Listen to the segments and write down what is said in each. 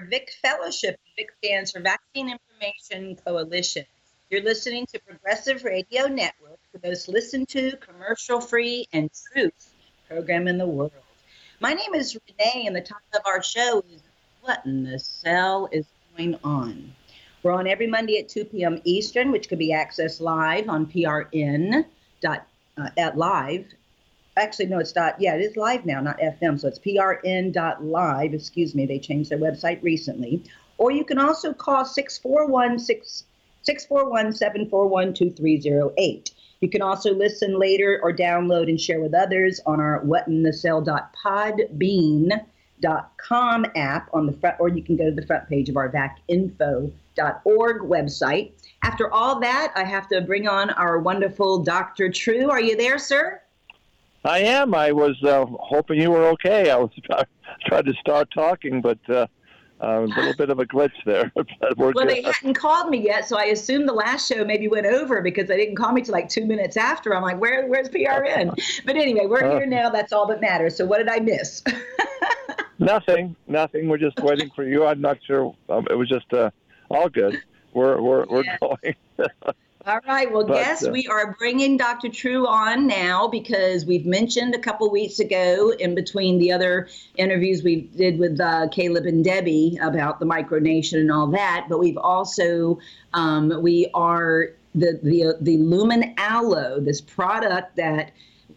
VIC Fellowship. VIC stands for Vaccine Information Coalition. You're listening to Progressive Radio Network, the most listened to, commercial free, and truth program in the world. My name is Renee, and the title of our show is What in the Cell is Going On? We're on every Monday at 2 p.m. Eastern, which can be accessed live on PRN dot, uh, at live actually no it's not yeah it is live now not fm so it's prn.live excuse me they changed their website recently. Or you can also call 641 741 2308 you can also listen later or download and share with others on our whatinthecell.podbean.com app on the front or you can go to the front page of our vacinfo.org website. After all that i have to bring on our wonderful dr true. Are you there sir I am. I was uh, hoping you were okay. I was try- trying to start talking, but uh, uh, a little bit of a glitch there. well, good. they hadn't called me yet, so I assumed the last show maybe went over because they didn't call me till like two minutes after. I'm like, where, where's PRN? but anyway, we're here now. That's all that matters. So what did I miss? nothing. Nothing. We're just waiting for you. I'm not sure. Um, it was just uh, all good. We're we're we're going. All right. Well, but, guess uh, we are bringing Dr. True on now because we've mentioned a couple weeks ago, in between the other interviews we did with uh, Caleb and Debbie about the micronation and all that, but we've also um, we are the the the Lumen Aloe, this product that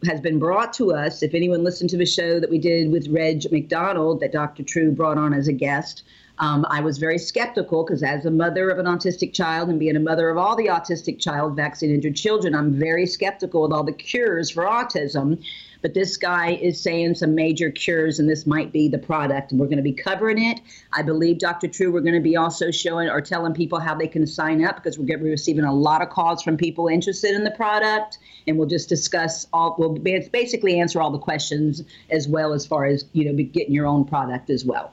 has been brought to us. If anyone listened to the show that we did with Reg McDaniel, that Dr. True brought on as a guest. Um, I was very skeptical because, as a mother of an autistic child and being a mother of all the autistic child vaccine injured children, I'm very skeptical of all the cures for autism. But this guy is saying some major cures, and this might be the product. And we're going to be covering it. I believe, Dr. True, we're going to be also showing or telling people how they can sign up because we're be receiving a lot of calls from people interested in the product. And we'll just discuss all, we'll basically answer all the questions as well as far as, you know, getting your own product as well.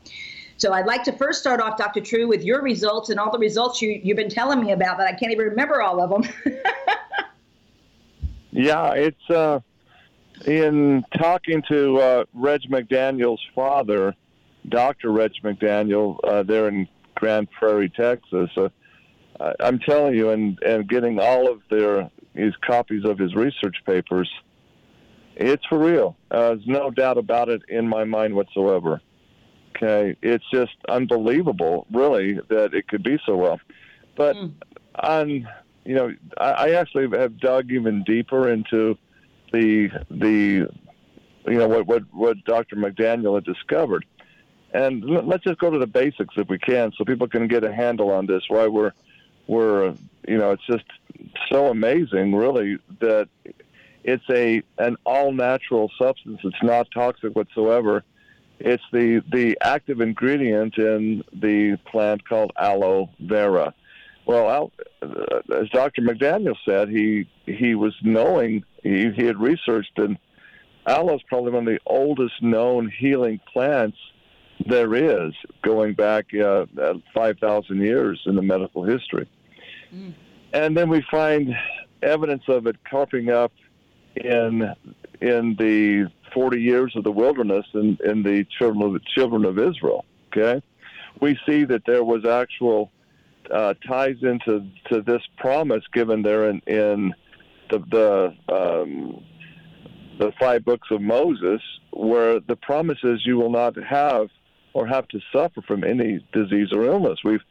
So I'd like to first start off, Dr. True, with your results and all the results you, you've been telling me about that I can't even remember all of them. yeah, it's uh, in talking to uh, Reg McDaniel's father, Dr. Reg McDaniel, uh, there in Grand Prairie, Texas. Uh, I'm telling you, and, and getting all of their his copies of his research papers, it's for real. Uh, there's no doubt about it in my mind whatsoever. Okay, it's just unbelievable, really, that it could be so well. But mm. on, you know, I, I actually have dug even deeper into the the, you know, what what what Dr. McDaniel had discovered, and let's just go to the basics if we can, so people can get a handle on this. Why we're we're you know, it's just so amazing, really, that it's a an all natural substance. It's not toxic whatsoever it's the, the active ingredient in the plant called aloe vera. Well, uh, as Dr. McDaniel said, he he was knowing he, he had researched, and aloe is probably one of the oldest known healing plants there is, going back uh, uh, 5,000 years in the medical history. Mm. And then we find evidence of it cropping up in in the 40 years of the wilderness in, in the children of, children of Israel. Okay, we see that there was actual uh, ties into to this promise given there in, in the the, um, the five books of Moses, where the promise is you will not have or have to suffer from any disease or illness. We've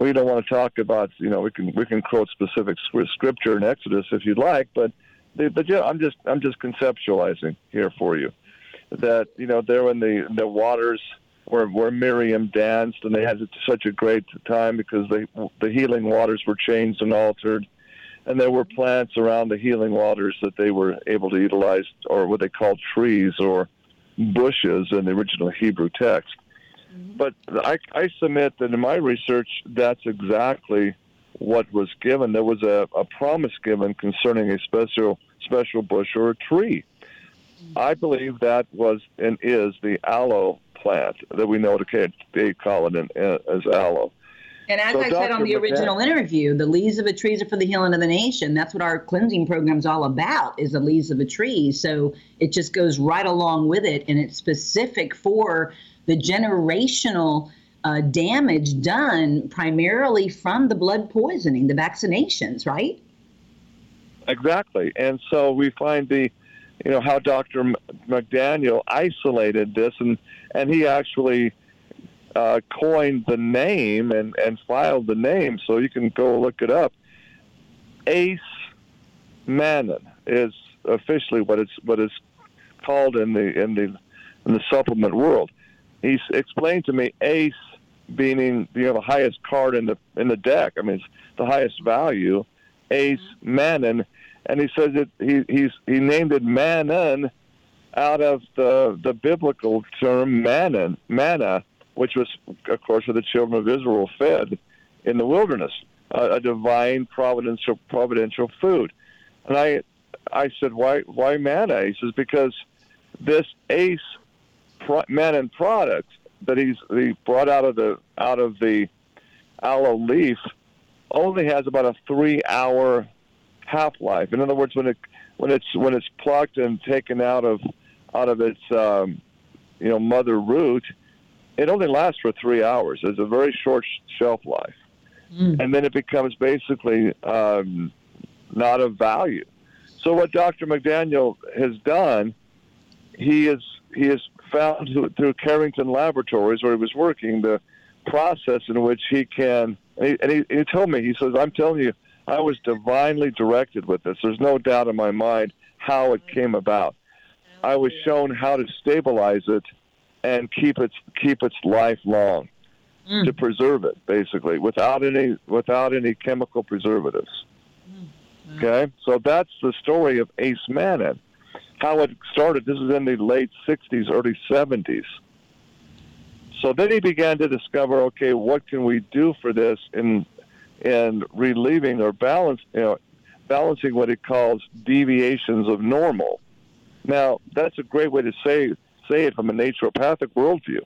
we don't want to talk about you know we can we can quote specific scripture in Exodus if you'd like, but but yeah, I'm just I'm just conceptualizing here for you that you know they're in the the waters where where Miriam danced, and they had such a great time because they the healing waters were changed and altered, and there were plants around the healing waters that they were able to utilize, or what they called trees or bushes in the original Hebrew text. Mm-hmm. But I, I submit that in my research, that's exactly what was given. There was a, a promise given concerning a special special bush or a tree. I believe that was and is the aloe plant that we know to they call it in, uh, as aloe. And as so I said on the original interview, the leaves of a tree are for the healing of the nation. That's what our cleansing program is all about, is the leaves of a tree. So it just goes right along with it, and it's specific for the generational uh, damage done primarily from the blood poisoning, the vaccinations, right? Exactly. And so we find the, you know, how Dr. McDaniel isolated this, and, and he actually uh, coined the name and, and filed the name, so you can go look it up. Ace Mannan is officially what it's what it's called in the in the in the supplement world. He's explained to me Ace meaning you know the highest card in the in the deck. I mean, it's the highest value. Ace Mannan, and he says that he he's he named it Mannan out of the the biblical term Mannan manna, which was of course where the children of Israel fed in the wilderness, a, a divine providential providential food. And I I said why why manna? He says because this Ace Mannan product that he's he brought out of the out of the aloe leaf only has about a three hour half life. In other words, when it when it's when it's plucked and taken out of out of its um, you know mother root, it only lasts for three hours. It's a very short shelf life, mm. and then it becomes basically um, not of value. So what Dr. McDaniel has done, he is he has found through Carrington Laboratories, where he was working, the process in which he can. And he, and he, he told me, he says, "I'm telling you, I was divinely directed with this. There's no doubt in my mind how it came about. I was shown how to stabilize it and keep its keep its life long, mm. to preserve it basically without any without any chemical preservatives. Mm. Okay, so that's the story of Ace Mannan how it started. This is in the late 60s, early 70s. So then he began to discover, okay, what can we do for this in in relieving or balance, you know, balancing what he calls deviations of normal. Now, that's a great way to say say it from a naturopathic worldview.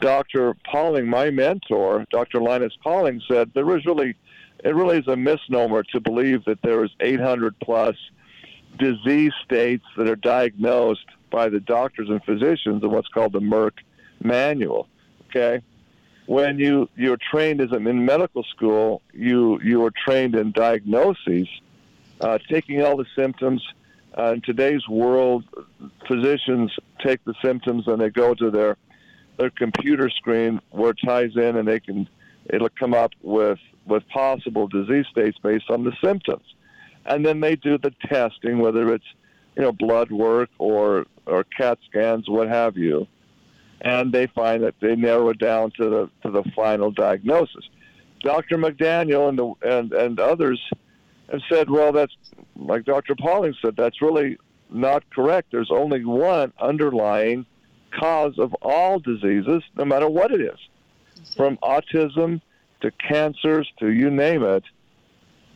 Dr. Pauling, my mentor, Dr. Linus Pauling, said there was really, it really is a misnomer to believe that there is 800 plus disease states that are diagnosed by the doctors and physicians in what's called the Merck manual. Okay, when you you're trained as in medical school, you you are trained in diagnoses, uh, taking all the symptoms. Uh, in today's world, physicians take the symptoms and they go to their their computer screen where it ties in, and they can it'll come up with with possible disease states based on the symptoms and then they do the testing, whether it's you know blood work or or CAT scans, what have you, and they find that they narrow it down to the to the final diagnosis. Dr. McDaniel and the and and others have said, well, that's like Dr. Pauling said, that's really not correct. There's only one underlying cause of all diseases, no matter what it is, from autism to cancers to you name it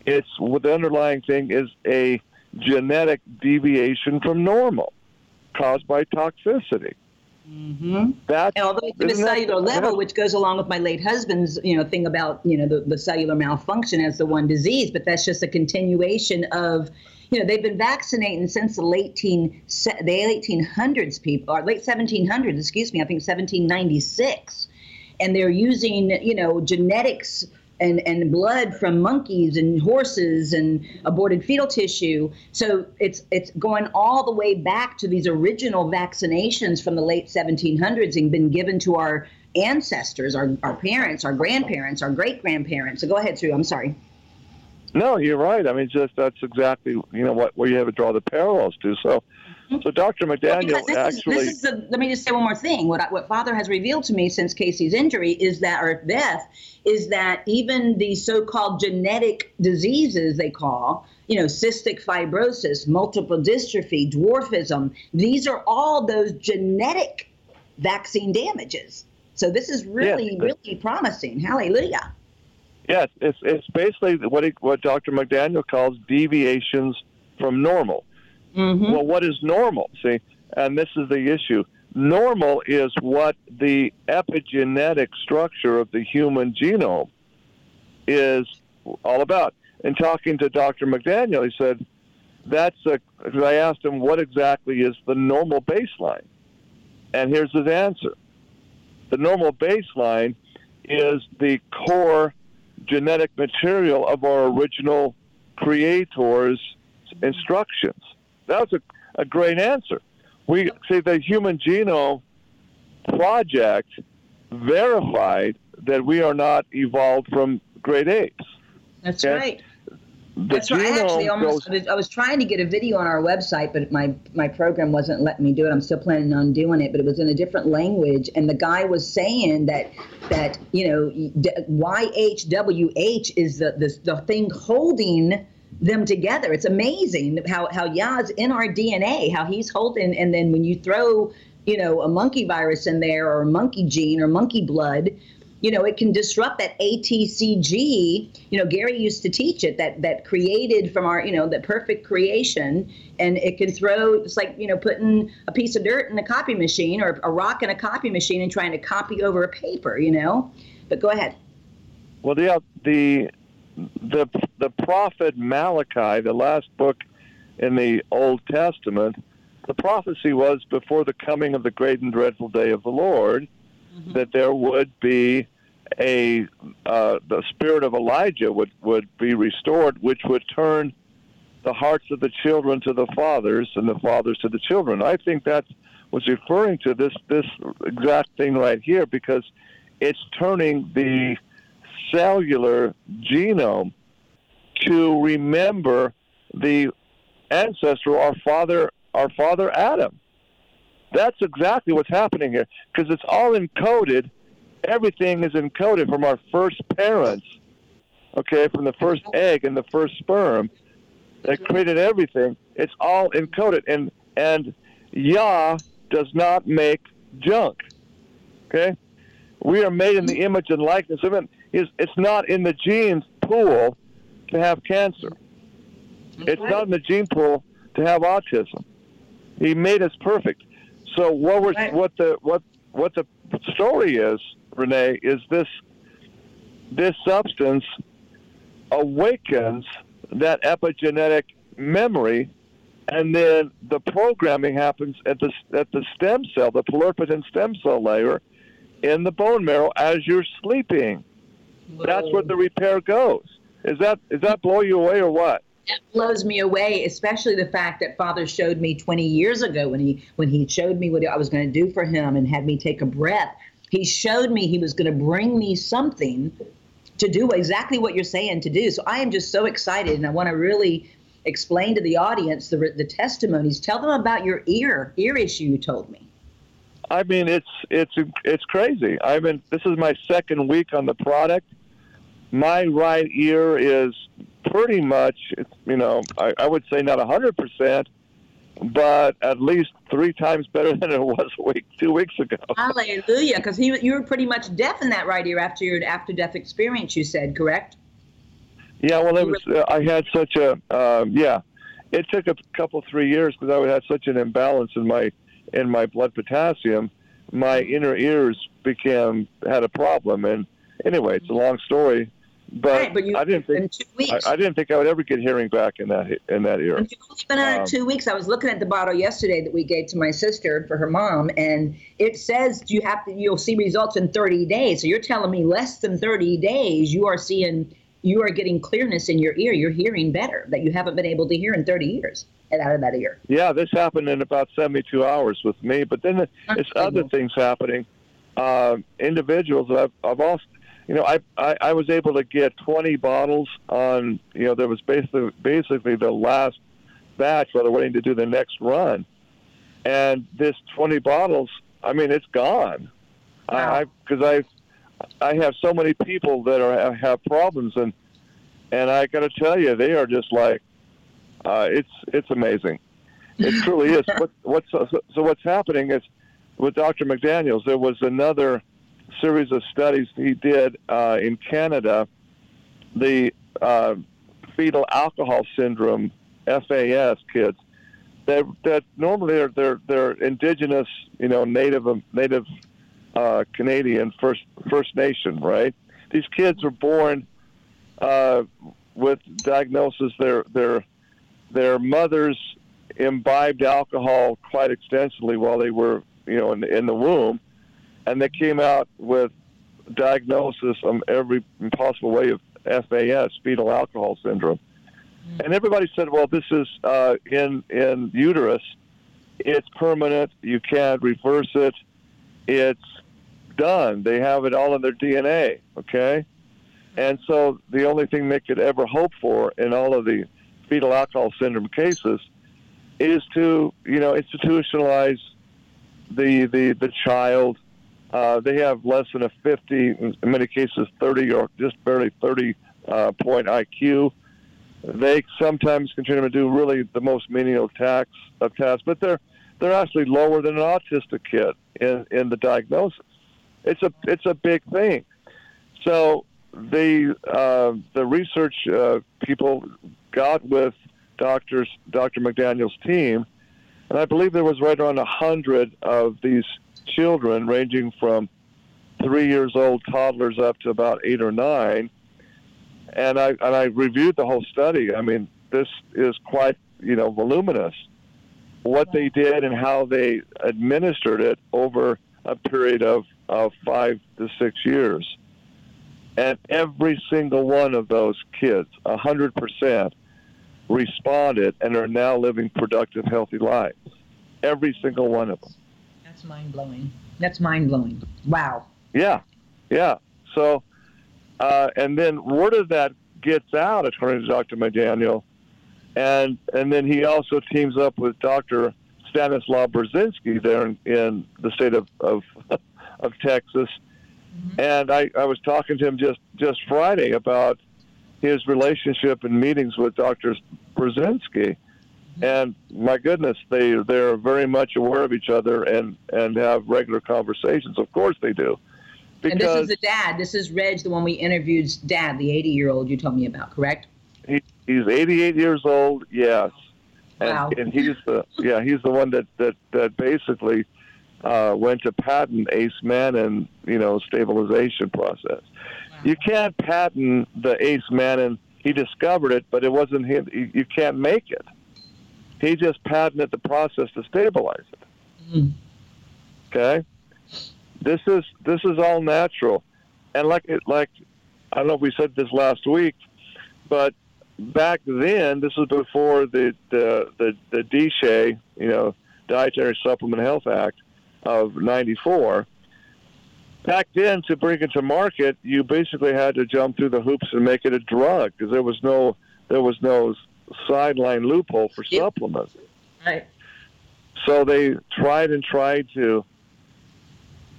it's what the underlying thing is a genetic deviation from normal caused by toxicity. Mm-hmm. That's, and although to the cellular that, level, which goes along with my late husband's, you know, thing about you know the, the cellular malfunction as the one disease, but that's just a continuation of, you know, they've been vaccinating since the late teen, the 1800s people, or late 1700s, excuse me, I think 1796, and they're using you know genetics and, and blood from monkeys and horses and aborted fetal tissue. So it's it's going all the way back to these original vaccinations from the late 1700s and been given to our ancestors, our, our parents, our grandparents, our great grandparents. So go ahead, Sue. I'm sorry. No, you're right. I mean, just that's exactly you know what where you have to draw the parallels to. So so Dr. McDaniel well, actually. Is, this is the, let me just say one more thing. What, I, what Father has revealed to me since Casey's injury is that, or death, is that even the so-called genetic diseases they call, you know, cystic fibrosis, multiple dystrophy, dwarfism, these are all those genetic vaccine damages. So this is really, yes, really promising. Hallelujah. Yes, it's it's basically what he, what Dr. McDaniel calls deviations from normal. Mm-hmm. Well, what is normal? See, and this is the issue. Normal is what the epigenetic structure of the human genome is all about. In talking to Dr. McDaniel, he said, that's a, I asked him, what exactly is the normal baseline? And here's his answer the normal baseline is the core genetic material of our original creator's instructions. That was a, a great answer. We see the Human Genome Project verified that we are not evolved from great apes. That's okay? right. That's right. I actually almost goes, I was trying to get a video on our website, but my my program wasn't letting me do it. I'm still planning on doing it, but it was in a different language, and the guy was saying that that you know YHWH is the the, the thing holding them together. It's amazing how how Yah's in our DNA, how he's holding, and then when you throw you know a monkey virus in there or a monkey gene or monkey blood you know, it can disrupt that ATCG. You know, Gary used to teach it that that created from our, you know, that perfect creation, and it can throw. It's like you know, putting a piece of dirt in a copy machine or a rock in a copy machine and trying to copy over a paper. You know, but go ahead. Well, the uh, the the the prophet Malachi, the last book in the Old Testament, the prophecy was before the coming of the great and dreadful day of the Lord mm-hmm. that there would be a uh, the spirit of Elijah would would be restored, which would turn the hearts of the children to the fathers and the fathers to the children. I think that was referring to this this exact thing right here because it's turning the cellular genome to remember the ancestor, our father, our father Adam. That's exactly what's happening here because it's all encoded. Everything is encoded from our first parents, okay, from the first egg and the first sperm that created everything. It's all encoded, and and Yah does not make junk. Okay, we are made in the image and likeness of Him. It's, it's not in the genes pool to have cancer. It's not in the gene pool to have autism. He made us perfect. So what was right. what the what what the story is, Renee, is this this substance awakens that epigenetic memory, and then the programming happens at the at the stem cell, the pluripotent stem cell layer, in the bone marrow as you're sleeping. That's where the repair goes. Is that is that blow you away or what? it blows me away, especially the fact that Father showed me 20 years ago when he when he showed me what I was going to do for him and had me take a breath. He showed me he was going to bring me something to do exactly what you're saying to do. So I am just so excited, and I want to really explain to the audience the the testimonies. Tell them about your ear ear issue. You told me. I mean, it's it's it's crazy. I mean, this is my second week on the product. My right ear is pretty much, you know, I, I would say not 100%, but at least three times better than it was a week, two weeks ago. Hallelujah! Because you were pretty much deaf in that right ear after your after death experience. You said correct? Yeah. Well, it was. Uh, I had such a uh, yeah. It took a couple three years because I had such an imbalance in my in my blood potassium. My inner ears became had a problem, and anyway, it's a long story. But, right, but you, I didn't think I, I, didn't think I would ever get hearing back in that in that era. You've only been on um, two weeks. I was looking at the bottle yesterday that we gave to my sister for her mom, and it says you have to you'll see results in 30 days. So you're telling me less than 30 days you are seeing you are getting clearness in your ear. You're hearing better that you haven't been able to hear in 30 years out of that ear. Yeah, this happened in about 72 hours with me, but then there's other things happening. Uh, individuals I've, I've also you know, I, I I was able to get 20 bottles on. You know, there was basically basically the last batch while they're waiting to do the next run, and this 20 bottles. I mean, it's gone. Wow. I because I I have so many people that are have problems and and I got to tell you, they are just like uh, it's it's amazing. It truly is. What, what's so, so what's happening is with Dr. McDaniel's, there was another series of studies he did uh, in Canada, the uh, fetal alcohol syndrome (FAS) kids that that normally are they're they're indigenous, you know, native native uh, Canadian First First Nation, right? These kids are born uh, with diagnosis. Their their their mothers imbibed alcohol quite extensively while they were, you know, in, in the womb, and they came out with diagnosis on every possible way of FAS, fetal alcohol syndrome. Mm-hmm. And everybody said, well, this is uh, in, in uterus. It's permanent. You can't reverse it. It's done. They have it all in their DNA, okay? And so the only thing they could ever hope for in all of the fetal alcohol syndrome cases is to, you know, institutionalize the the the child. Uh, they have less than a 50, in many cases 30 or just barely 30 uh, point IQ. They sometimes continue to do really the most menial tasks of tasks, but they're they're actually lower than an autistic kid in, in the diagnosis. It's a it's a big thing. So the uh, the research uh, people got with doctors Dr. McDaniel's team, and I believe there was right around a hundred of these children, ranging from three years old toddlers up to about eight or nine. And I and I reviewed the whole study. I mean, this is quite you know voluminous. What they did and how they administered it over a period of, of five to six years. And every single one of those kids, 100%, responded and are now living productive, healthy lives. Every single one of them. That's mind blowing. That's mind blowing. Wow. Yeah, yeah. So, uh, and then word of that gets out, according to Dr. McDaniel, and and then he also teams up with Dr. Stanislaw Burzynski there in, in the state of of, of Texas, mm-hmm. and I, I was talking to him just just Friday about his relationship and meetings with Dr. Mm-hmm. And my goodness, they they're very much aware of each other and and have regular conversations. Of course, they do. Because and this is the dad. This is Reg, the one we interviewed, dad, the 80 year old you told me about, correct? He, he's 88 years old. Yes. And, wow. and he's the yeah he's the one that that that basically uh, went to patent Ace Mannan you know stabilization process. Wow. You can't patent the Ace Mannan. He discovered it, but it wasn't him. You can't make it. He just patented the process to stabilize it. Mm. Okay, this is this is all natural, and like it like I don't know if we said this last week, but back then, this was before the the the, the DSHEA, you know, Dietary Supplement Health Act of '94. Back then, to bring it to market, you basically had to jump through the hoops and make it a drug because there was no there was no sideline loophole for yep. supplements. Right. So they tried and tried to.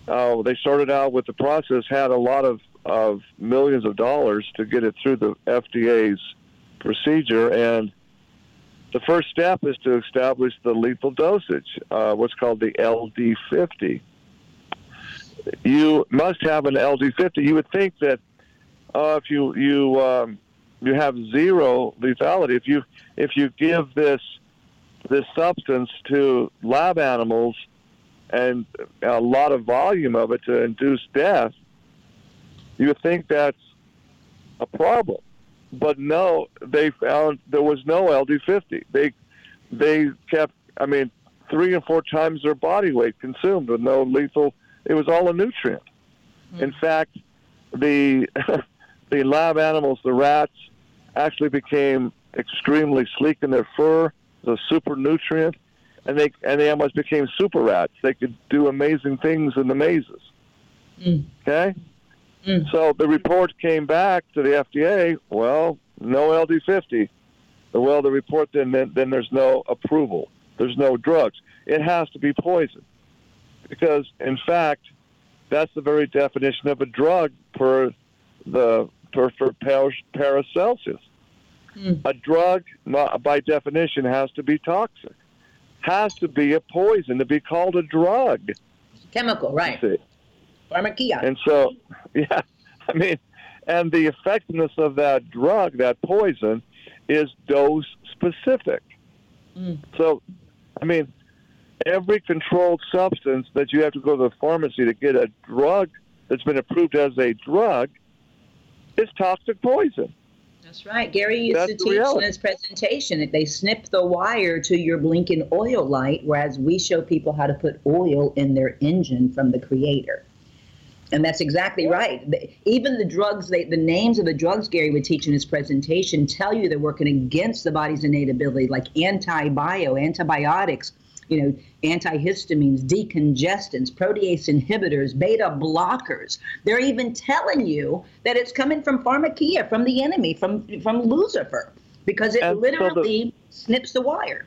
Uh, they started out with the process, had a lot of, of millions of dollars to get it through the FDA's procedure. And the first step is to establish the lethal dosage, uh, what's called the LD50. You must have an LD50. You would think that uh, if you you um, you have zero lethality, if you if you give this this substance to lab animals and a lot of volume of it to induce death, you would think that's a problem but no, they found there was no LD50. They they kept, I mean, three and four times their body weight consumed with no lethal. It was all a nutrient. Mm-hmm. In fact, the the lab animals, the rats, actually became extremely sleek in their fur. The super nutrient, and they and they almost became super rats. They could do amazing things in the mazes. Mm. Okay, Mm. So the report came back to the FDA. Well, no LD50. Well, the report then then, then there's no approval. There's no drugs. It has to be poison, because in fact, that's the very definition of a drug per the per, for Paracelsus. Mm. A drug, by definition, has to be toxic. Has to be a poison to be called a drug. Chemical, right? Pharmakia. And so, yeah, I mean, and the effectiveness of that drug, that poison, is dose specific. Mm. So, I mean, every controlled substance that you have to go to the pharmacy to get a drug that's been approved as a drug is toxic poison. That's right. Gary used That's to teach in his presentation that they snip the wire to your blinking oil light, whereas we show people how to put oil in their engine from the creator. And that's exactly right. Even the drugs, they, the names of the drugs Gary would teach in his presentation tell you they're working against the body's innate ability, like anti-bio, antibiotics, you know, antihistamines, decongestants, protease inhibitors, beta blockers. They're even telling you that it's coming from pharmakia, from the enemy, from from Lucifer, because it and literally so the, snips the wire.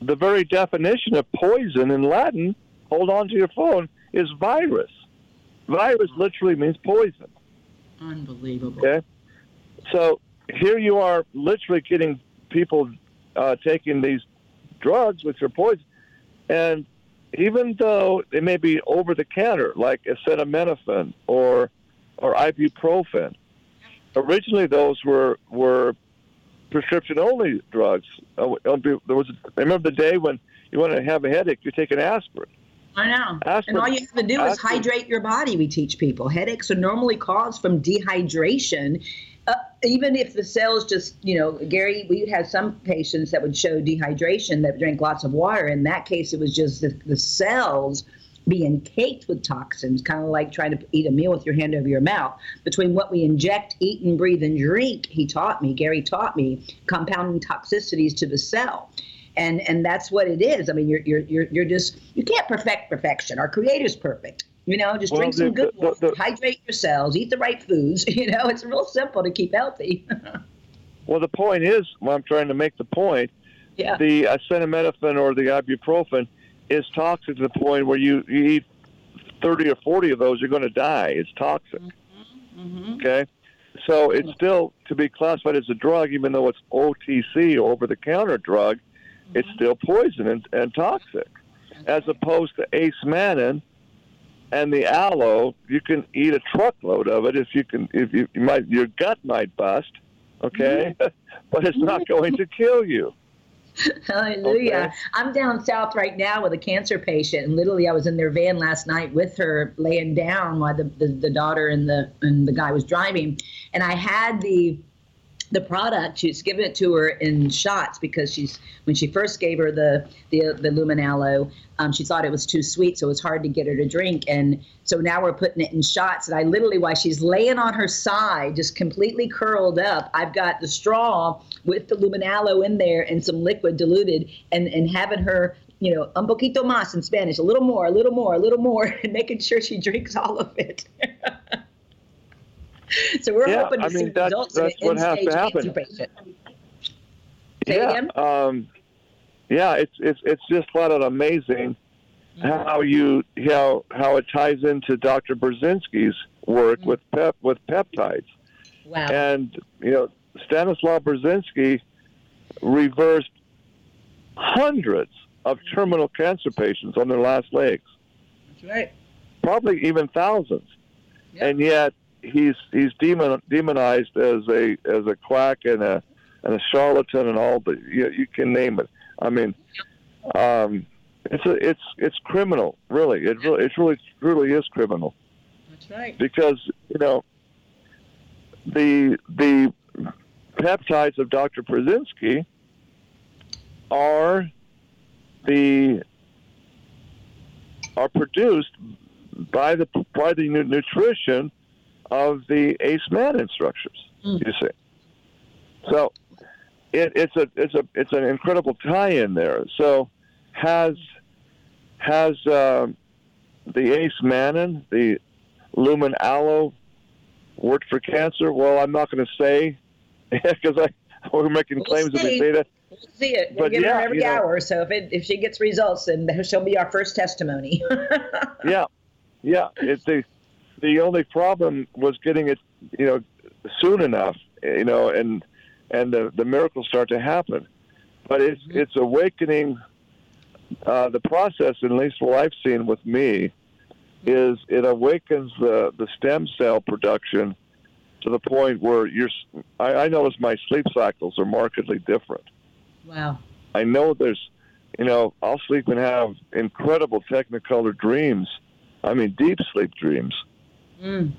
The very definition of poison in Latin, hold on to your phone, is virus. Virus literally means poison. Unbelievable. Okay? So here you are literally getting people uh, taking these drugs, which are poison, and even though they may be over the counter, like acetaminophen or or ibuprofen, originally those were were prescription only drugs. Uh, there was I remember the day when you want to have a headache, you take an aspirin. I know. Aspirin, and all you have to do aspirin. is hydrate your body, we teach people. Headaches are normally caused from dehydration. Uh, even if the cells just, you know, Gary, we had some patients that would show dehydration that drank lots of water. In that case, it was just the, the cells being caked with toxins, kind of like trying to eat a meal with your hand over your mouth. Between what we inject, eat, and breathe and drink, he taught me, Gary taught me, compounding toxicities to the cell and and that's what it is. I mean, you're you're you're, you're just you can't perfect perfection. Our Creator's perfect. You know, just well, drink some good the, water, the, hydrate yourselves, eat the right foods. You know, it's real simple to keep healthy. well, the point is, well, I'm trying to make the point. Yeah. The acetaminophen or the ibuprofen is toxic to the point where you, you eat 30 or 40 of those, you're going to die. It's toxic. Mm-hmm. Mm-hmm. Okay? So it's still to be classified as a drug, even though it's OTC, over the counter drug it's still poison and, and toxic. As opposed to Ace Mannan and the aloe, you can eat a truckload of it if you can. If you, you might, your gut might bust, okay, mm-hmm. but it's not going to kill you. Hallelujah. Okay. I'm down south right now with a cancer patient, and literally, I was in their van last night with her, laying down while the, the, the daughter and the and the guy was driving, and I had the the product. She's given it to her in shots because she's when she first gave her the the the Lumen Aloe, um, she thought it was too sweet, so it was hard to get her to drink. And so now we're putting it in shots. And I literally, while she's laying on her side, just completely curled up, I've got the straw with the Lumen Aloe in there and some liquid diluted, and and having her you know, un poquito más in Spanish, a little more, a little more, a little more, and making sure she drinks all of it. so we're yeah, hoping to I mean, see that's, results that's in what has to happen. Yeah, um, yeah, it's it's it's just flat out amazing mm-hmm. how you how how it ties into Dr. Burzynski's work mm-hmm. with pep with peptides. Wow. And you know, Stanislaw Burzynski reversed hundreds of mm-hmm. terminal cancer patients on their last legs. That's right. Probably even thousands. Yep. And yet he's he's demon, demonized as a as a quack and a and a charlatan and all the you, you can name it. I mean, um, it's a it's it's criminal, really. It really it really truly is criminal. That's right. Because you know the the peptides of Dr. Burzynski are the are produced by the by the nutrition of the Ace Mannan structures. Mm. You see, so it, it's a it's a it's an incredible tie-in there. So has has uh, the Ace Mannan, the Lumen Aloe, worked for cancer? Well, I'm not going to say because I we're making we'll claims we say that. We'll see it. We'll but give yeah, her every you know, hour. So if it, if she gets results, then she'll be our first testimony. yeah, yeah. It's the the only problem was getting it, you know, soon enough, you know, and and the the miracles start to happen. But it's mm-hmm. it's awakening. Uh, the process, at least what I've seen with me, is it awakens the the stem cell production to the point where you're. I, I notice my sleep cycles are markedly different. Wow. I know there's, you know, I'll sleep and have incredible technicolor dreams. I mean, deep sleep dreams Mm.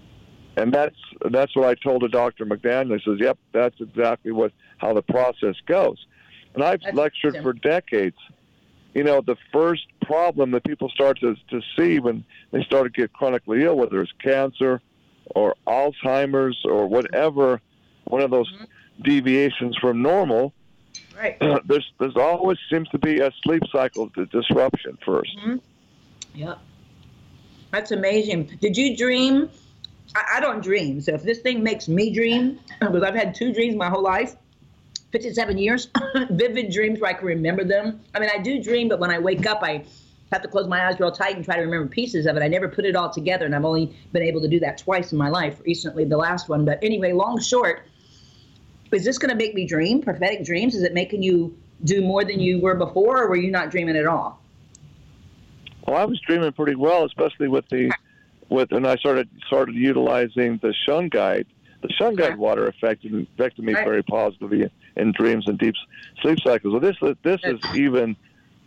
And that's that's what I told the Dr. McDaniel. He says, "Yep, that's exactly what how the process goes." And I've that's lectured for decades you know, the first problem that people start to, to see when they start to get chronically ill, whether it's cancer or Alzheimer's or whatever, one of those mm-hmm. deviations from normal, right. Uh, there's there's always seems to be a sleep cycle disruption 1st mm-hmm. Yep. That's amazing. Did you dream? I, I don't dream. So if this thing makes me dream, because I've had two dreams my whole life, 57 years, vivid dreams where I can remember them. I mean, I do dream, but when I wake up, I have to close my eyes real tight and try to remember pieces of it. I never put it all together, and I've only been able to do that twice in my life. Recently, the last one. But anyway, long short, is this going to make me dream? Prophetic dreams? Is it making you do more than you were before, or were you not dreaming at all? Well, I was dreaming pretty well, especially with the with and I started started utilizing the Shungite. The Shungite water affected affected me very positively in dreams and deep sleep cycles. So this this is even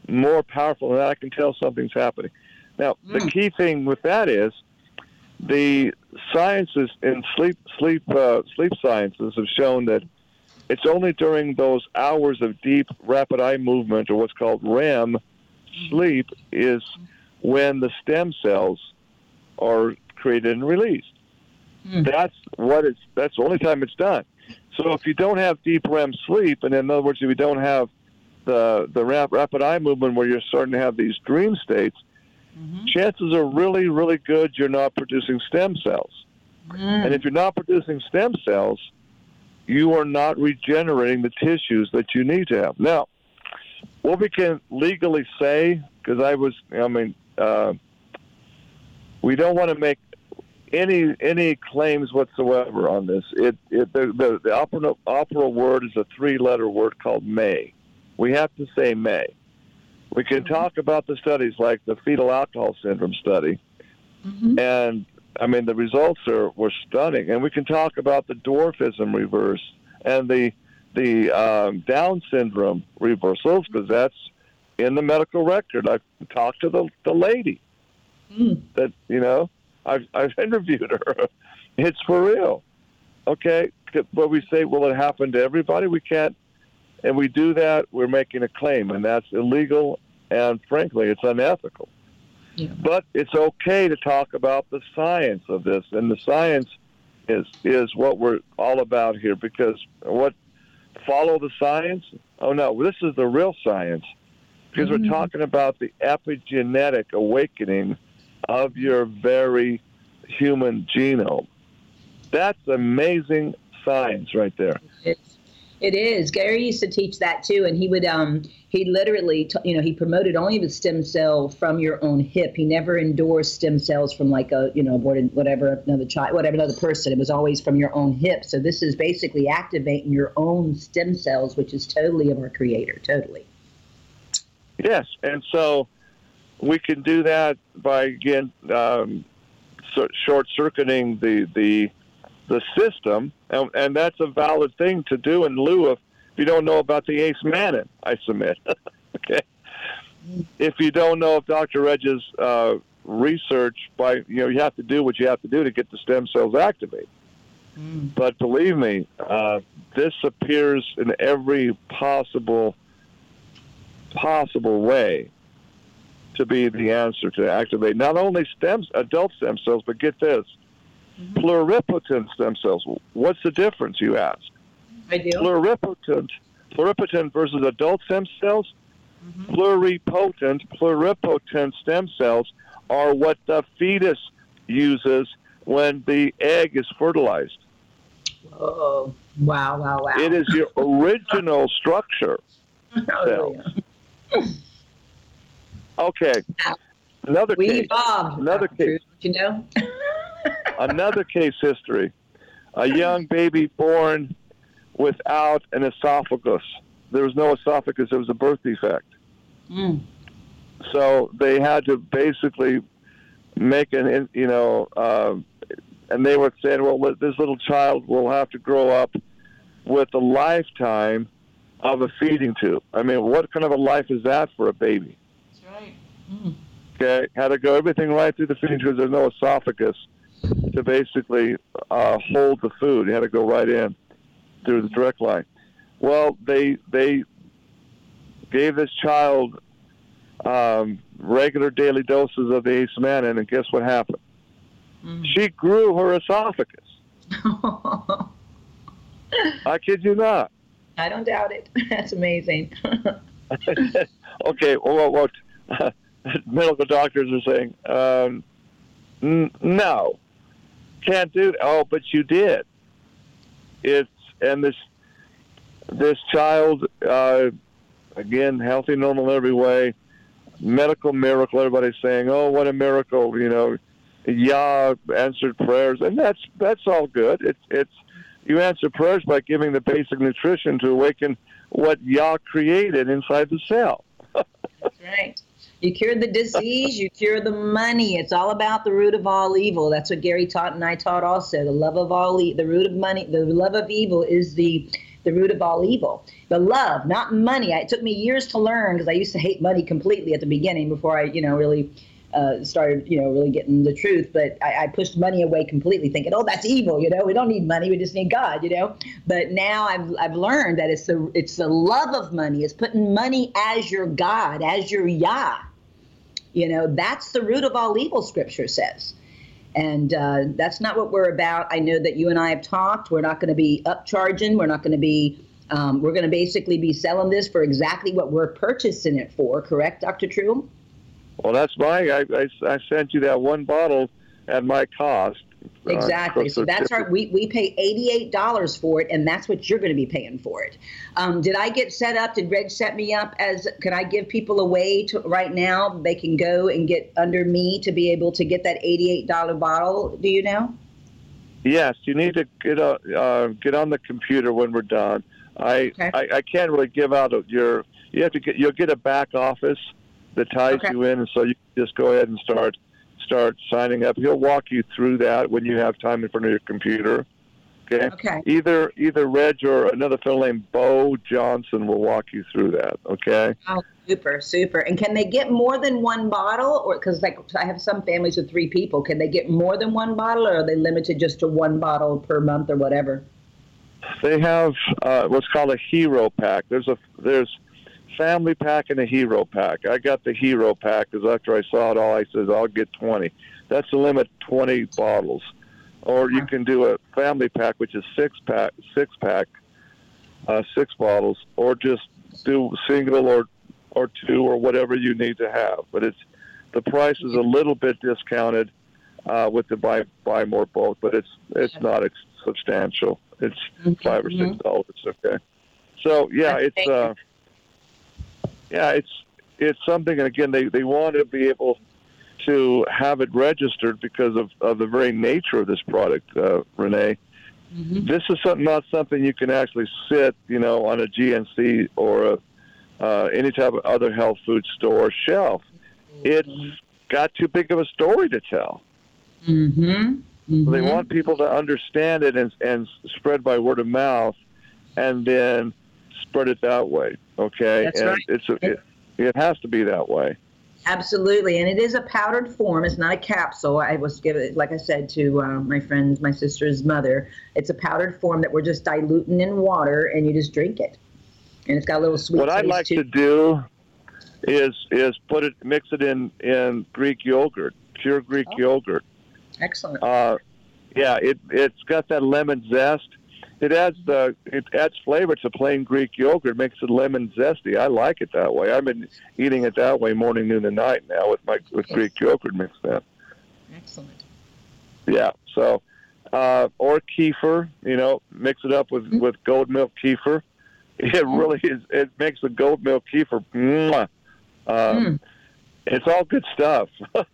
more powerful than that. I can tell something's happening. Now, the mm. key thing with that is the sciences in sleep sleep uh, sleep sciences have shown that it's only during those hours of deep rapid eye movement or what's called REM. Sleep is when the stem cells are created and released. Mm. That's what it's that's the only time it's done. So if you don't have deep REM sleep, and in other words, if you don't have the the rapid eye movement where you're starting to have these dream states, mm-hmm. chances are really, really good you're not producing stem cells. Mm. And if you're not producing stem cells, you are not regenerating the tissues that you need to have. Now, what we can legally say, because I was, I mean, uh, we don't want to make any any claims whatsoever on this. It, it the, the, the opera, opera word is a three letter word called may. We have to say may. We can mm-hmm. talk about the studies like the fetal alcohol syndrome study, mm-hmm. and I mean the results are were stunning. And we can talk about the dwarfism reverse and the the um, Down syndrome reversals because that's in the medical record. I've talked to the the lady mm. that you know I've I've interviewed her. it's for real. Okay, but we say, will it happen to everybody? We can't, and we do that. We're making a claim, and that's illegal, and frankly, it's unethical. Yeah. But it's okay to talk about the science of this, and the science is is what we're all about here. Because what follow the science? Oh no, this is the real science. Because mm-hmm. we're talking about the epigenetic awakening of your very human genome. That's amazing science right there. It's. Gary used to teach that too, and he would um he literally t- you know he promoted only the stem cell from your own hip. He never endorsed stem cells from like a you know aborted whatever another child whatever another person. It was always from your own hip. So this is basically activating your own stem cells, which is totally of our creator, totally. Yes, and so we can do that by again um, short circuiting the the the system, and, and that's a valid thing to do in lieu of if you don't know about the ace mannan. I submit. okay, if you don't know of Dr. Reg's uh, research, by you know you have to do what you have to do to get the stem cells activated. Mm. But believe me, uh, this appears in every possible possible way to be the answer to activate not only stem adult stem cells, but get this, mm-hmm. pluripotent stem cells. What's the difference, you ask? I do. Pluripotent, pluripotent versus adult stem cells. Mm-hmm. Pluripotent, pluripotent stem cells are what the fetus uses when the egg is fertilized. Oh, wow, wow, wow. It is your original structure. Oh, yeah. Okay. Another we case. Another case. You know. another case history. A young baby born without an esophagus. There was no esophagus. It was a birth defect. Mm. So they had to basically make an, you know, uh, and they were saying, well, this little child will have to grow up with a lifetime of a feeding tube. I mean, what kind of a life is that for a baby? That's right. Mm. Okay, had to go everything right through the feeding tube. There's no esophagus to basically uh, hold the food. You had to go right in through the direct line. Well, they they gave this child um, regular daily doses of the acemannan, and guess what happened? Mm. She grew her esophagus. I kid you not. I don't doubt it. That's amazing. okay, well, what uh, medical doctors are saying? Um, n- no, can't do. That. Oh, but you did. It's and this this child uh, again healthy, normal every way. Medical miracle. Everybody's saying, "Oh, what a miracle!" You know, Yah answered prayers, and that's that's all good. It's it's you answer prayers by giving the basic nutrition to awaken what Yah created inside the cell. That's right. You cure the disease, you cure the money. It's all about the root of all evil. That's what Gary taught and I taught also. The love of all e- the root of money, the love of evil is the the root of all evil. The love, not money. It took me years to learn because I used to hate money completely at the beginning before I, you know, really uh, started, you know, really getting the truth. But I, I, pushed money away completely, thinking, "Oh, that's evil." You know, we don't need money; we just need God. You know. But now I've I've learned that it's the it's the love of money. It's putting money as your God, as your Yah. You know, that's the root of all evil. Scripture says. And uh, that's not what we're about. I know that you and I have talked. We're not going to be upcharging. We're not going to be. Um, we're going to basically be selling this for exactly what we're purchasing it for. Correct, Dr. True? Well, that's my. I, I, I sent you that one bottle at my cost. Uh, exactly. Uh, so that's our. We, we pay eighty eight dollars for it, and that's what you're going to be paying for it. Um, did I get set up? Did Reg set me up as? Can I give people a way to right now? They can go and get under me to be able to get that eighty eight dollar bottle. Do you know? Yes, you need to get uh, uh, get on the computer when we're done. I, okay. I I can't really give out your. You have to get. You'll get a back office that ties okay. you in, and so you just go ahead and start start signing up. He'll walk you through that when you have time in front of your computer. Okay. Okay. Either either Reg or another fellow named Bo Johnson will walk you through that. Okay. Oh, super, super. And can they get more than one bottle, or because like I have some families with three people, can they get more than one bottle, or are they limited just to one bottle per month or whatever? They have uh, what's called a hero pack. There's a there's family pack and a hero pack. I got the hero pack because after I saw it all, I said I'll get 20. That's the limit, 20 bottles. Or you can do a family pack, which is six pack, six pack, uh, six bottles, or just do single or or two or whatever you need to have. But it's the price is a little bit discounted uh, with the buy buy more bulk, but it's it's not ex- substantial. It's five or six dollars. Okay. So yeah, it's uh, yeah, it's it's something. And again, they they want to be able to have it registered because of, of the very nature of this product, uh, Renee. Mm-hmm. This is something, not something you can actually sit, you know, on a GNC or a, uh, any type of other health food store shelf. It's got too big of a story to tell. Mm-hmm. Mm-hmm. they want people to understand it and, and spread by word of mouth, and then spread it that way. Okay, That's and right. it's a, it, it has to be that way. Absolutely, and it is a powdered form. It's not a capsule. I was given, like I said to uh, my friend, my sister's mother. It's a powdered form that we're just diluting in water, and you just drink it. And it's got a little sweet. What I'd like too. to do is is put it, mix it in in Greek yogurt, pure Greek oh. yogurt. Excellent. Uh, yeah, it it's got that lemon zest it adds the it adds flavor to plain Greek yogurt, It makes it lemon zesty. I like it that way. I've been eating it that way morning, noon, and night now with my with yes. Greek yogurt mixed in. Excellent. Yeah. So, uh, or kefir, you know, mix it up with mm-hmm. with goat milk kefir. It mm-hmm. really is. It makes the goat milk kefir. Mwah. Um, mm it's all good stuff.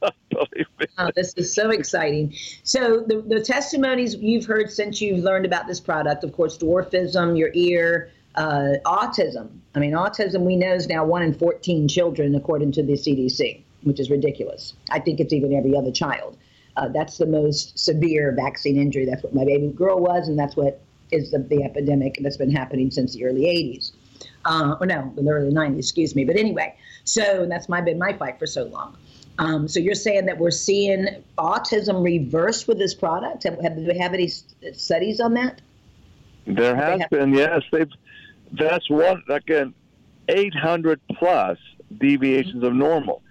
Oh, this is so exciting. So the, the testimonies you've heard since you've learned about this product, of course, dwarfism, your ear, uh, autism. I mean, autism we know is now one in 14 children, according to the CDC, which is ridiculous. I think it's even every other child. Uh, that's the most severe vaccine injury. That's what my baby girl was, and that's what is the, the epidemic that's been happening since the early 80s. Uh, or no, the early 90s, excuse me. But anyway, so that's my been my fight for so long. Um, so you're saying that we're seeing autism reverse with this product? Have, have they have any studies on that? There has have- been, yes. They've that's one again, 800 plus deviations of normal.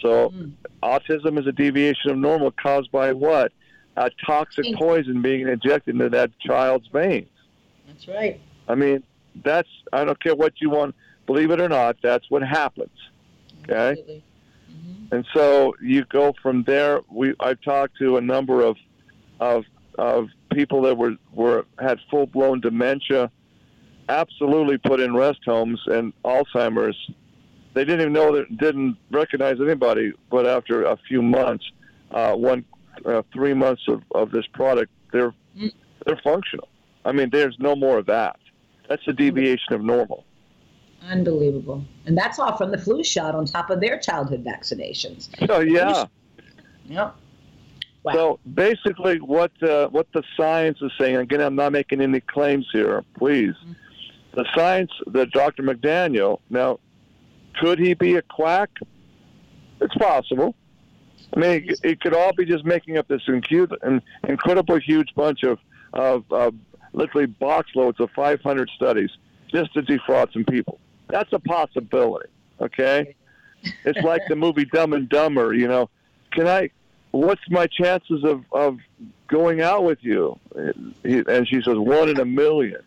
So, mm. autism is a deviation of normal caused by what? A toxic poison being injected into that child's veins. That's right. I mean, that's, I don't care what you want, believe it or not, that's what happens. Okay? Mm-hmm. And so you go from there. We I've talked to a number of of of people that were were had full blown dementia, absolutely put in rest homes and Alzheimer's. They didn't even know that didn't recognize anybody. But after a few months, uh, one uh, three months of, of this product, they're mm. they're functional. I mean, there's no more of that. That's a deviation of normal. Unbelievable. And that's all from the flu shot on top of their childhood vaccinations. Oh, yeah. Yeah. Wow. So basically, what uh, what the science is saying, again, I'm not making any claims here, please. Mm-hmm. The science that Dr. McDaniel, now, could he be a quack? It's possible. I mean, it, it could all be just making up this an incredible huge bunch of, of, of literally box loads of 500 studies just to defraud some people. That's a possibility. Okay, it's like the movie Dumb and Dumber. You know, can I? What's my chances of of going out with you? And she says one in a million.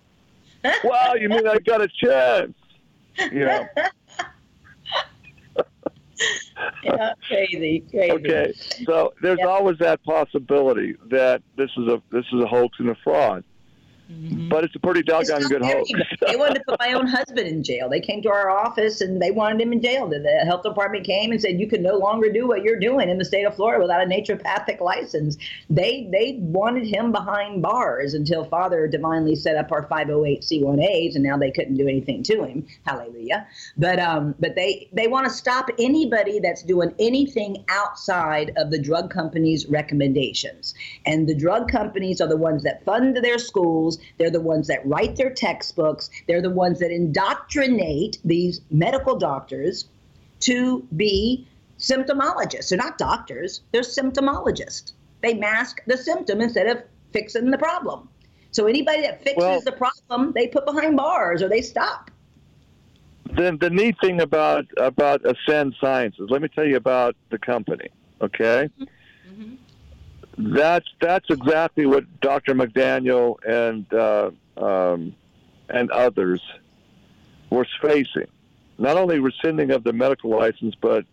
wow, you mean I got a chance? You know. yeah, crazy, crazy. Okay, so there's always that possibility that this is a this is a hoax and a fraud. Mm-hmm. But it's a pretty doggone good hope. they wanted to put my own husband in jail. They came to our office and they wanted him in jail. The health department came and said you can no longer do what you're doing in the state of Florida without a naturopathic license. They they wanted him behind bars until Father divinely set up our 508c1a's, and now they couldn't do anything to him. Hallelujah. But um, but they they want to stop anybody that's doing anything outside of the drug companies' recommendations. And the drug companies are the ones that fund their schools schools. They're the ones that write their textbooks. They're the ones that indoctrinate these medical doctors to be symptomologists. They're not doctors, they're symptomologists. They mask the symptom instead of fixing the problem. So anybody that fixes well, the problem, they put behind bars or they stop. The, the neat thing about about Ascend Sciences, let me tell you about the company. Okay, mm-hmm. That's that's exactly what Dr. McDaniel and uh, um, and others were facing. Not only rescinding of the medical license, but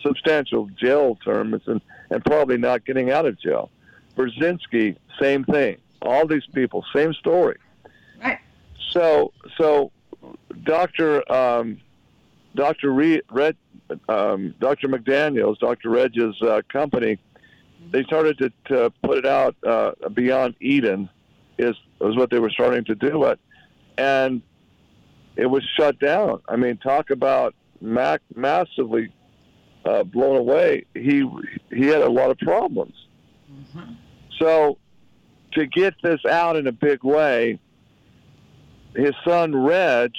substantial jail terms and, and probably not getting out of jail. Burzynski, same thing. All these people, same story. Right. So so Dr. Um, Dr. Red, um, Dr. McDaniel's, Dr. Reg's uh, company they started to, to put it out uh, beyond Eden is was what they were starting to do it, and it was shut down. I mean, talk about Mac massively uh, blown away. He he had a lot of problems. Mm-hmm. So to get this out in a big way, his son Reg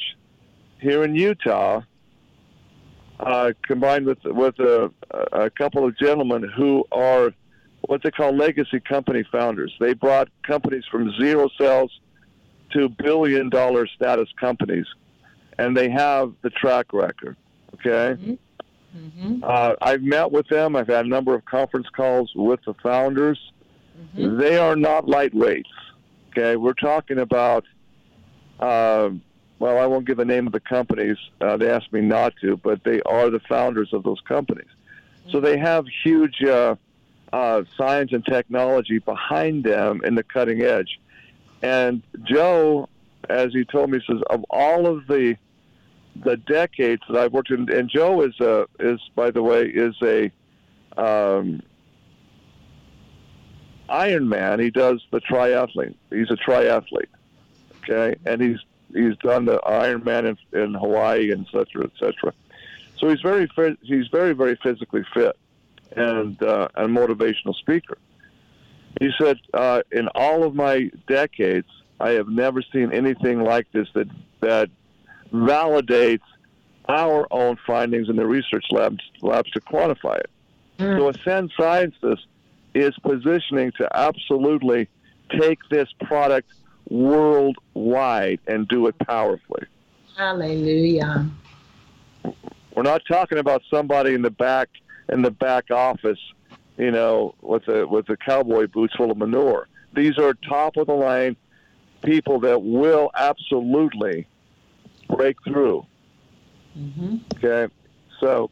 here in Utah, uh, combined with with a, a couple of gentlemen who are what they call legacy company founders. They brought companies from zero sales to billion dollar status companies, and they have the track record. Okay. Mm-hmm. Mm-hmm. Uh, I've met with them. I've had a number of conference calls with the founders. Mm-hmm. They are not lightweights. Okay, we're talking about. Uh, well, I won't give the name of the companies. Uh, they asked me not to, but they are the founders of those companies. So they have huge uh, uh, science and technology behind them in the cutting edge. And Joe, as he told me, says of all of the the decades that I've worked in, and Joe is a is by the way is a um, Ironman. He does the triathlete. He's a triathlete. Okay, and he's he's done the Ironman in, in Hawaii, and et cetera, et cetera. So he's very he's very very physically fit and uh, a motivational speaker. He said, uh, "In all of my decades, I have never seen anything like this that that validates our own findings in the research labs labs to quantify it." Mm. So, Ascend Sciences is positioning to absolutely take this product worldwide and do it powerfully. Hallelujah. We're not talking about somebody in the back in the back office, you know, with a with the cowboy boots full of manure. These are top of the line people that will absolutely break through. Mm-hmm. Okay, so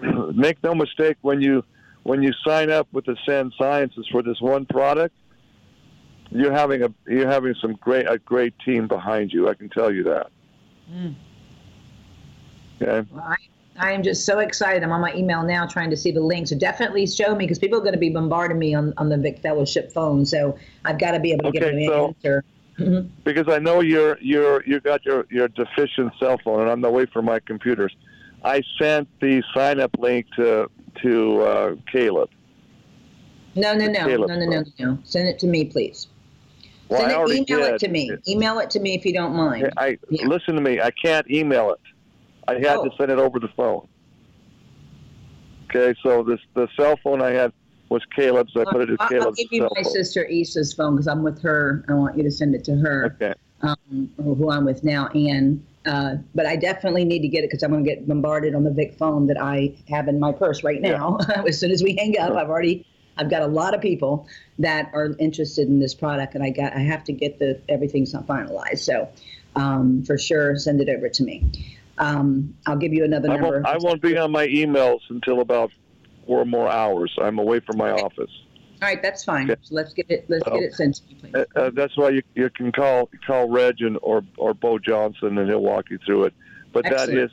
make no mistake when you when you sign up with the Ascend Sciences for this one product, you're having a you're having some great a great team behind you. I can tell you that. Mm. Okay. Well, I, I am just so excited. I'm on my email now trying to see the link. So definitely show me because people are going to be bombarding me on, on the Vic Fellowship phone. So I've got to be able to okay, get an so, answer. Mm-hmm. Because I know you're you're you got your your deficient cell phone and I'm away for my computers. I sent the sign up link to to uh, Caleb. No, no, no, no, no, no, no. Send it to me, please. Well, Send it, email did. it to me. Email it to me if you don't mind. I yeah. listen to me. I can't email it. I had oh. to send it over the phone. Okay, so this the cell phone I had was Caleb's. I put it as Caleb's. I'll give you my phone. sister Issa's phone because I'm with her. I want you to send it to her. Okay. Um, who I'm with now, Anne. Uh, but I definitely need to get it because I'm going to get bombarded on the Vic phone that I have in my purse right now. Yeah. as soon as we hang up, I've already I've got a lot of people that are interested in this product, and I got I have to get the everything's not finalized. So um, for sure, send it over to me. Um, I'll give you another I number. I won't be on my emails until about four more hours. I'm away from my okay. office. All right, that's fine. Okay. So let's get it. Let's get it sent to you, please. Uh, uh, that's why you, you can call call Reg and, or or Bo Johnson, and he'll walk you through it. But Excellent. that is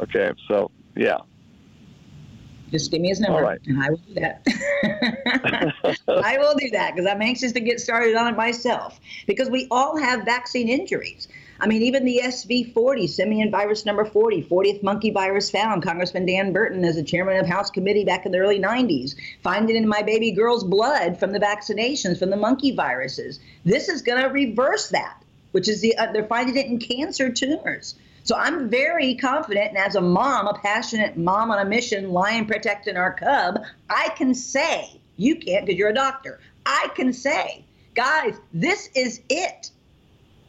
okay. So yeah. Just give me his number, right. and I will do that. I will do that because I'm anxious to get started on it myself. Because we all have vaccine injuries. I mean, even the SV40, simian virus number 40, 40th monkey virus found. Congressman Dan Burton, as a chairman of House Committee back in the early 90s, find it in my baby girl's blood from the vaccinations, from the monkey viruses. This is going to reverse that, which is the uh, they're finding it in cancer tumors. So I'm very confident, and as a mom, a passionate mom on a mission, lion protecting our cub, I can say, you can't because you're a doctor. I can say, guys, this is it.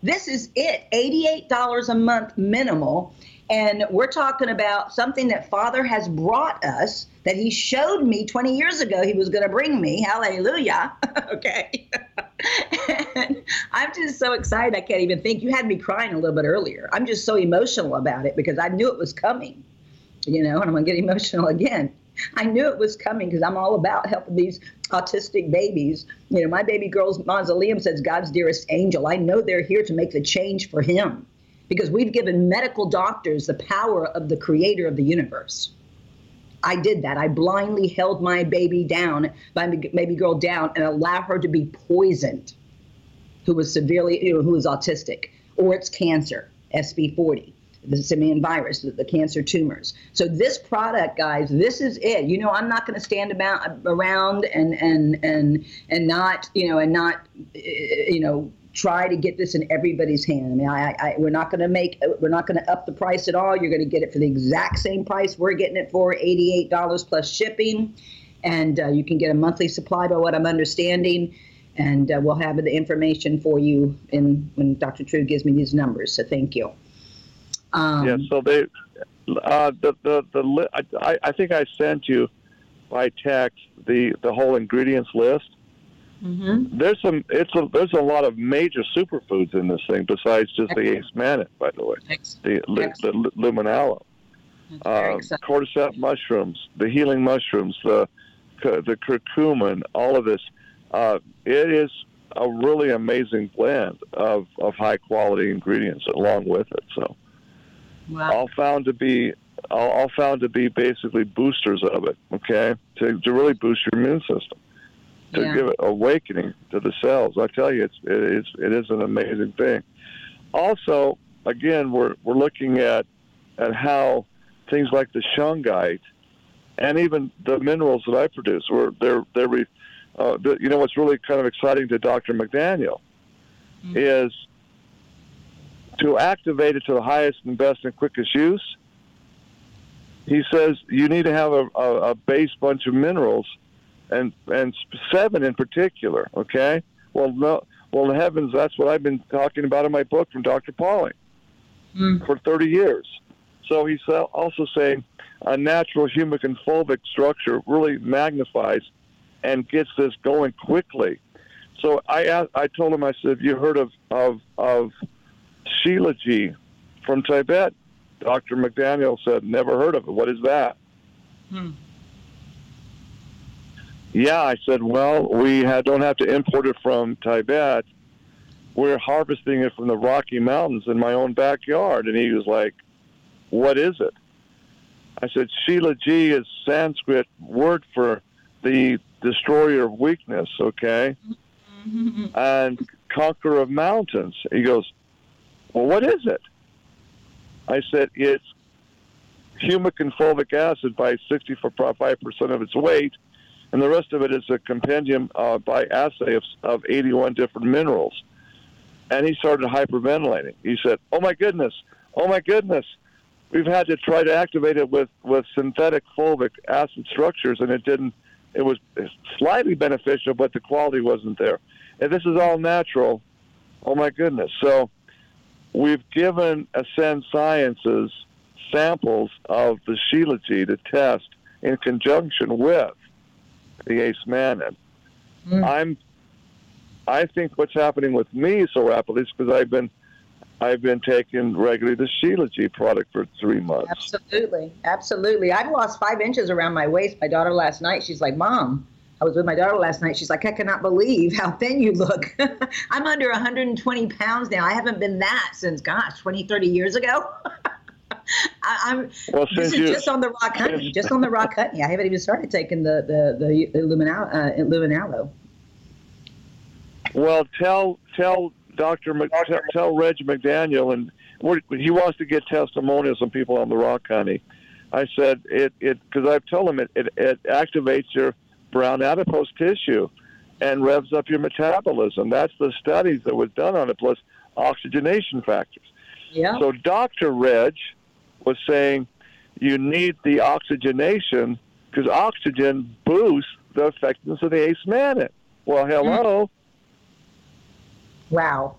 This is it $88 a month minimal. And we're talking about something that Father has brought us that He showed me 20 years ago He was going to bring me. Hallelujah. okay. and I'm just so excited. I can't even think. You had me crying a little bit earlier. I'm just so emotional about it because I knew it was coming, you know, and I'm going to get emotional again. I knew it was coming because I'm all about helping these autistic babies. You know, my baby girl's mausoleum says God's dearest angel. I know they're here to make the change for him because we've given medical doctors the power of the creator of the universe. I did that. I blindly held my baby down, my baby girl down, and allowed her to be poisoned, who was severely, you know, who was autistic, or it's cancer, SV40 the simian virus, the, the, cancer tumors. So this product, guys, this is it. You know, I'm not going to stand about around and and and and not you know and not you know try to get this in everybody's hand. I mean, I, I we're not going to make we're not going to up the price at all. You're going to get it for the exact same price we're getting it for, eighty-eight dollars plus shipping, and uh, you can get a monthly supply by what I'm understanding. And uh, we'll have the information for you in when Dr. True gives me these numbers. So thank you. Um, yeah. So they, uh, the the the I, I think I sent you by text the the whole ingredients list. Mm-hmm. There's some. It's a. There's a lot of major superfoods in this thing besides just Excellent. the ace mannan, by the way. Excellent. The the, the Lumen Aloe, uh, cordyceps mushrooms, the healing mushrooms, the the curcumin, all of this. Uh, it is a really amazing blend of, of high quality ingredients along with it. So Wow. All found to be all, all found to be basically boosters of it. Okay, to to really boost your immune system, to yeah. give it awakening to the cells. I tell you, it's it is it is an amazing thing. Also, again, we're we're looking at at how things like the shungite and even the minerals that I produce, were they're they're uh, you know what's really kind of exciting to Dr. McDaniel mm-hmm. is to activate it to the highest and best and quickest use, he says you need to have a, a, a base bunch of minerals, and and seven in particular. Okay, well no, well in heavens, that's what I've been talking about in my book from Dr. Pauling mm. for 30 years. So he's also saying a natural humic and fulvic structure really magnifies and gets this going quickly. So I asked, I told him I said, "You heard of of of Shilajit from Tibet?" Dr. McDaniel said, "Never heard of it. What is that?" Hmm. Yeah, I said, "Well, we had, don't have to import it from Tibet. We're harvesting it from the Rocky Mountains in my own backyard." And he was like, "What is it?" I said, Shilajit is Sanskrit word for the destroyer of weakness, okay? Mm-hmm. And conqueror of mountains. He goes, Well, what is it? I said, It's humic and fulvic acid by 65% of its weight, and the rest of it is a compendium uh, by assay of, of 81 different minerals. And he started hyperventilating. He said, Oh my goodness, oh my goodness, we've had to try to activate it with, with synthetic fulvic acid structures, and it didn't. It was slightly beneficial, but the quality wasn't there. And this is all natural. Oh my goodness! So we've given Ascend Sciences samples of the Shilajit to test in conjunction with the Ace Mannan. Mm. I'm. I think what's happening with me so rapidly is because I've been I've been taking regularly the Shilajit product for three months. Absolutely, absolutely. I've lost five inches around my waist. My daughter last night, she's like, "Mom." I was with my daughter last night. She's like, I cannot believe how thin you look. I'm under 120 pounds now. I haven't been that since, gosh, 20, 30 years ago. I, am well, this is you, just on the rock honey, just on the rock honey. I haven't even started taking the the the, luminal, uh, Lumen Aloe. Well, tell tell Dr. Mc, tell Reg McDaniel, and he wants to get testimonials from people on the rock, honey. I said it it because I've told him it, it it activates your brown adipose tissue and revs up your metabolism. That's the studies that was done on it, plus oxygenation factors. Yeah. So Dr. Reg was saying you need the oxygenation because oxygen boosts the effectiveness of the ACE mannan. Well, hello. Mm-hmm. Wow.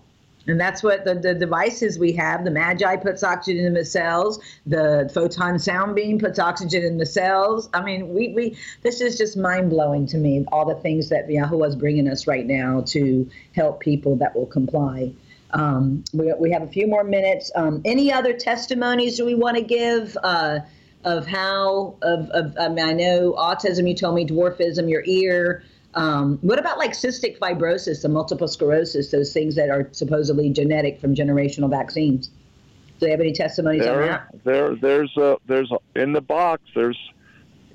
And that's what the, the devices we have. The Magi puts oxygen in the cells. The photon sound beam puts oxygen in the cells. I mean, we, we this is just mind blowing to me. All the things that Yahuwah is bringing us right now to help people that will comply. Um, we, we have a few more minutes. Um, any other testimonies do we want to give uh, of how of, of I mean I know autism. You told me dwarfism, your ear. Um, what about like cystic fibrosis, and multiple sclerosis, those things that are supposedly genetic from generational vaccines? Do they have any testimonies there, on that? There, there's a, there's a, in the box. There's,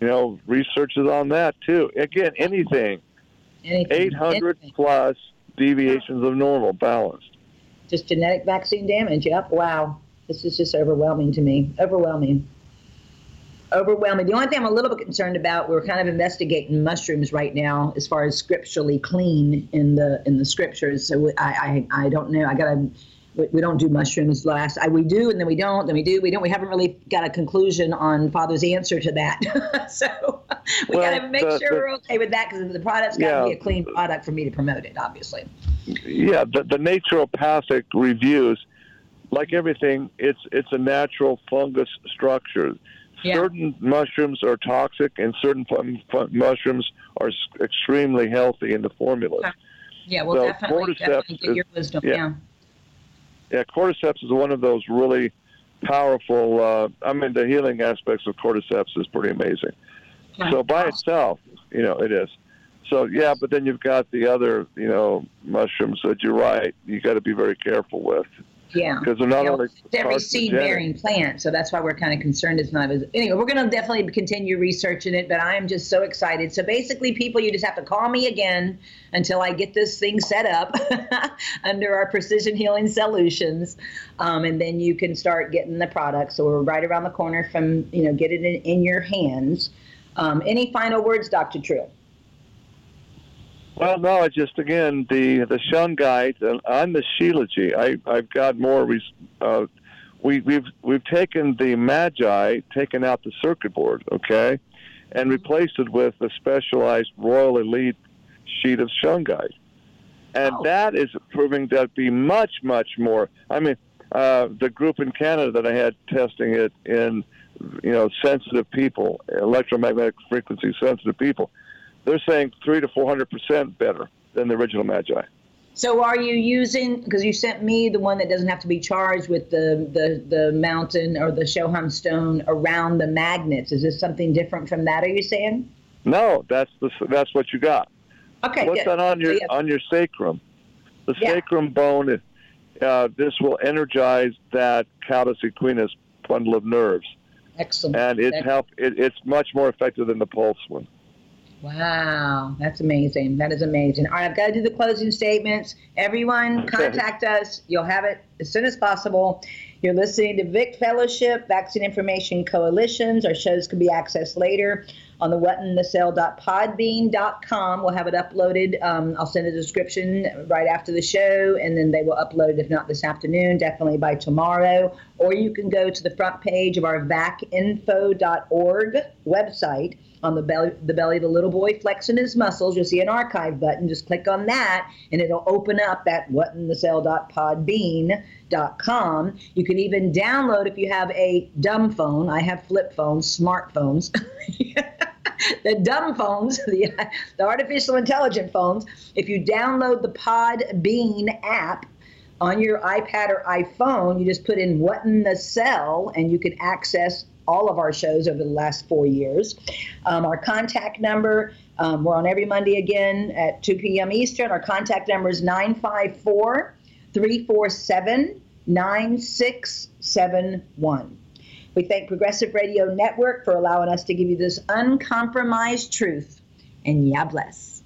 you know, researches on that too. Again, anything, anything 800 anything. plus deviations of normal, balanced. Just genetic vaccine damage. Yep. Wow. This is just overwhelming to me. Overwhelming overwhelming. The only thing I'm a little bit concerned about, we're kind of investigating mushrooms right now, as far as scripturally clean in the in the scriptures. So I I, I don't know. I gotta. We, don't do mushrooms last. I, we do, and then we don't. Then we do. We don't. We haven't really got a conclusion on Father's answer to that. so we well, got to make the, sure the, we're okay with that because the product's got to yeah, be a clean product for me to promote it. Obviously. Yeah, the, the naturopathic reviews, like everything, it's it's a natural fungus structure yeah. Certain mushrooms are toxic, and certain mushrooms are extremely healthy in the formulas. Okay. Yeah, well, so definitely, definitely get your wisdom. Is, yeah. yeah. cordyceps is one of those really powerful. Uh, I mean, the healing aspects of cordyceps is pretty amazing. So by itself, you know, it is. So yeah, but then you've got the other, you know, mushrooms that you're right. You got to be very careful with. Yeah. Because they're not you know, only every seed bearing plant, so that's why we're kind of concerned it's not as. Anyway, we're going to definitely continue researching it, but I am just so excited. So basically, people, you just have to call me again until I get this thing set up under our Precision Healing Solutions, um, and then you can start getting the product. So we're right around the corner from you know get it in, in your hands. Um, any final words, Dr. True? Well, no, just again the the shungite and on the Shilajit. I I've got more. Uh, we we've we've taken the Magi, taken out the circuit board, okay, and replaced it with a specialized Royal Elite sheet of shungite, and oh. that is proving to be much much more. I mean, uh, the group in Canada that I had testing it in, you know, sensitive people, electromagnetic frequency sensitive people, they're saying three to four hundred percent better than the original Magi. So are you using because you sent me the one that doesn't have to be charged with the the the mountain or the Shoham stone around the magnets? Is this something different from that? Are you saying? No, that's the that's what you got. Okay. What's good. that on your So, yeah. on your sacrum? The Yeah. sacrum bone. Uh, this will energize that cauda equina bundle of nerves, Excellent. and it's help. It, it's much more effective than the pulse one. Wow, that's amazing. That is amazing. All right, I've got to do the closing statements. Everyone, contact us. You'll have it as soon as possible. You're listening to Vic Fellowship, Vaccine Information Coalitions. Our shows can be accessed later on the whatinthecell.podbean.com. We'll have it uploaded. Um, I'll send a description right after the show, and then they will upload it, if not this afternoon, definitely by tomorrow. Or you can go to the front page of our vacinfo.org website on the belly, the belly of the little boy flexing his muscles. You'll see an archive button. Just click on that, and it'll open up that whatinthecell.podbean.com. You can even download if you have a dumb phone. I have flip phones, smartphones. the dumb phones, the, the artificial intelligent phones. If you download the Podbean app on your iPad or iPhone, you just put in What in the Cell and you can access all of our shows over the last four years. Um, our contact number, um, we're on every Monday again at 2 p.m. Eastern. Our contact number is 954 347 9671. We thank Progressive Radio Network for allowing us to give you this uncompromised truth. And ya bless.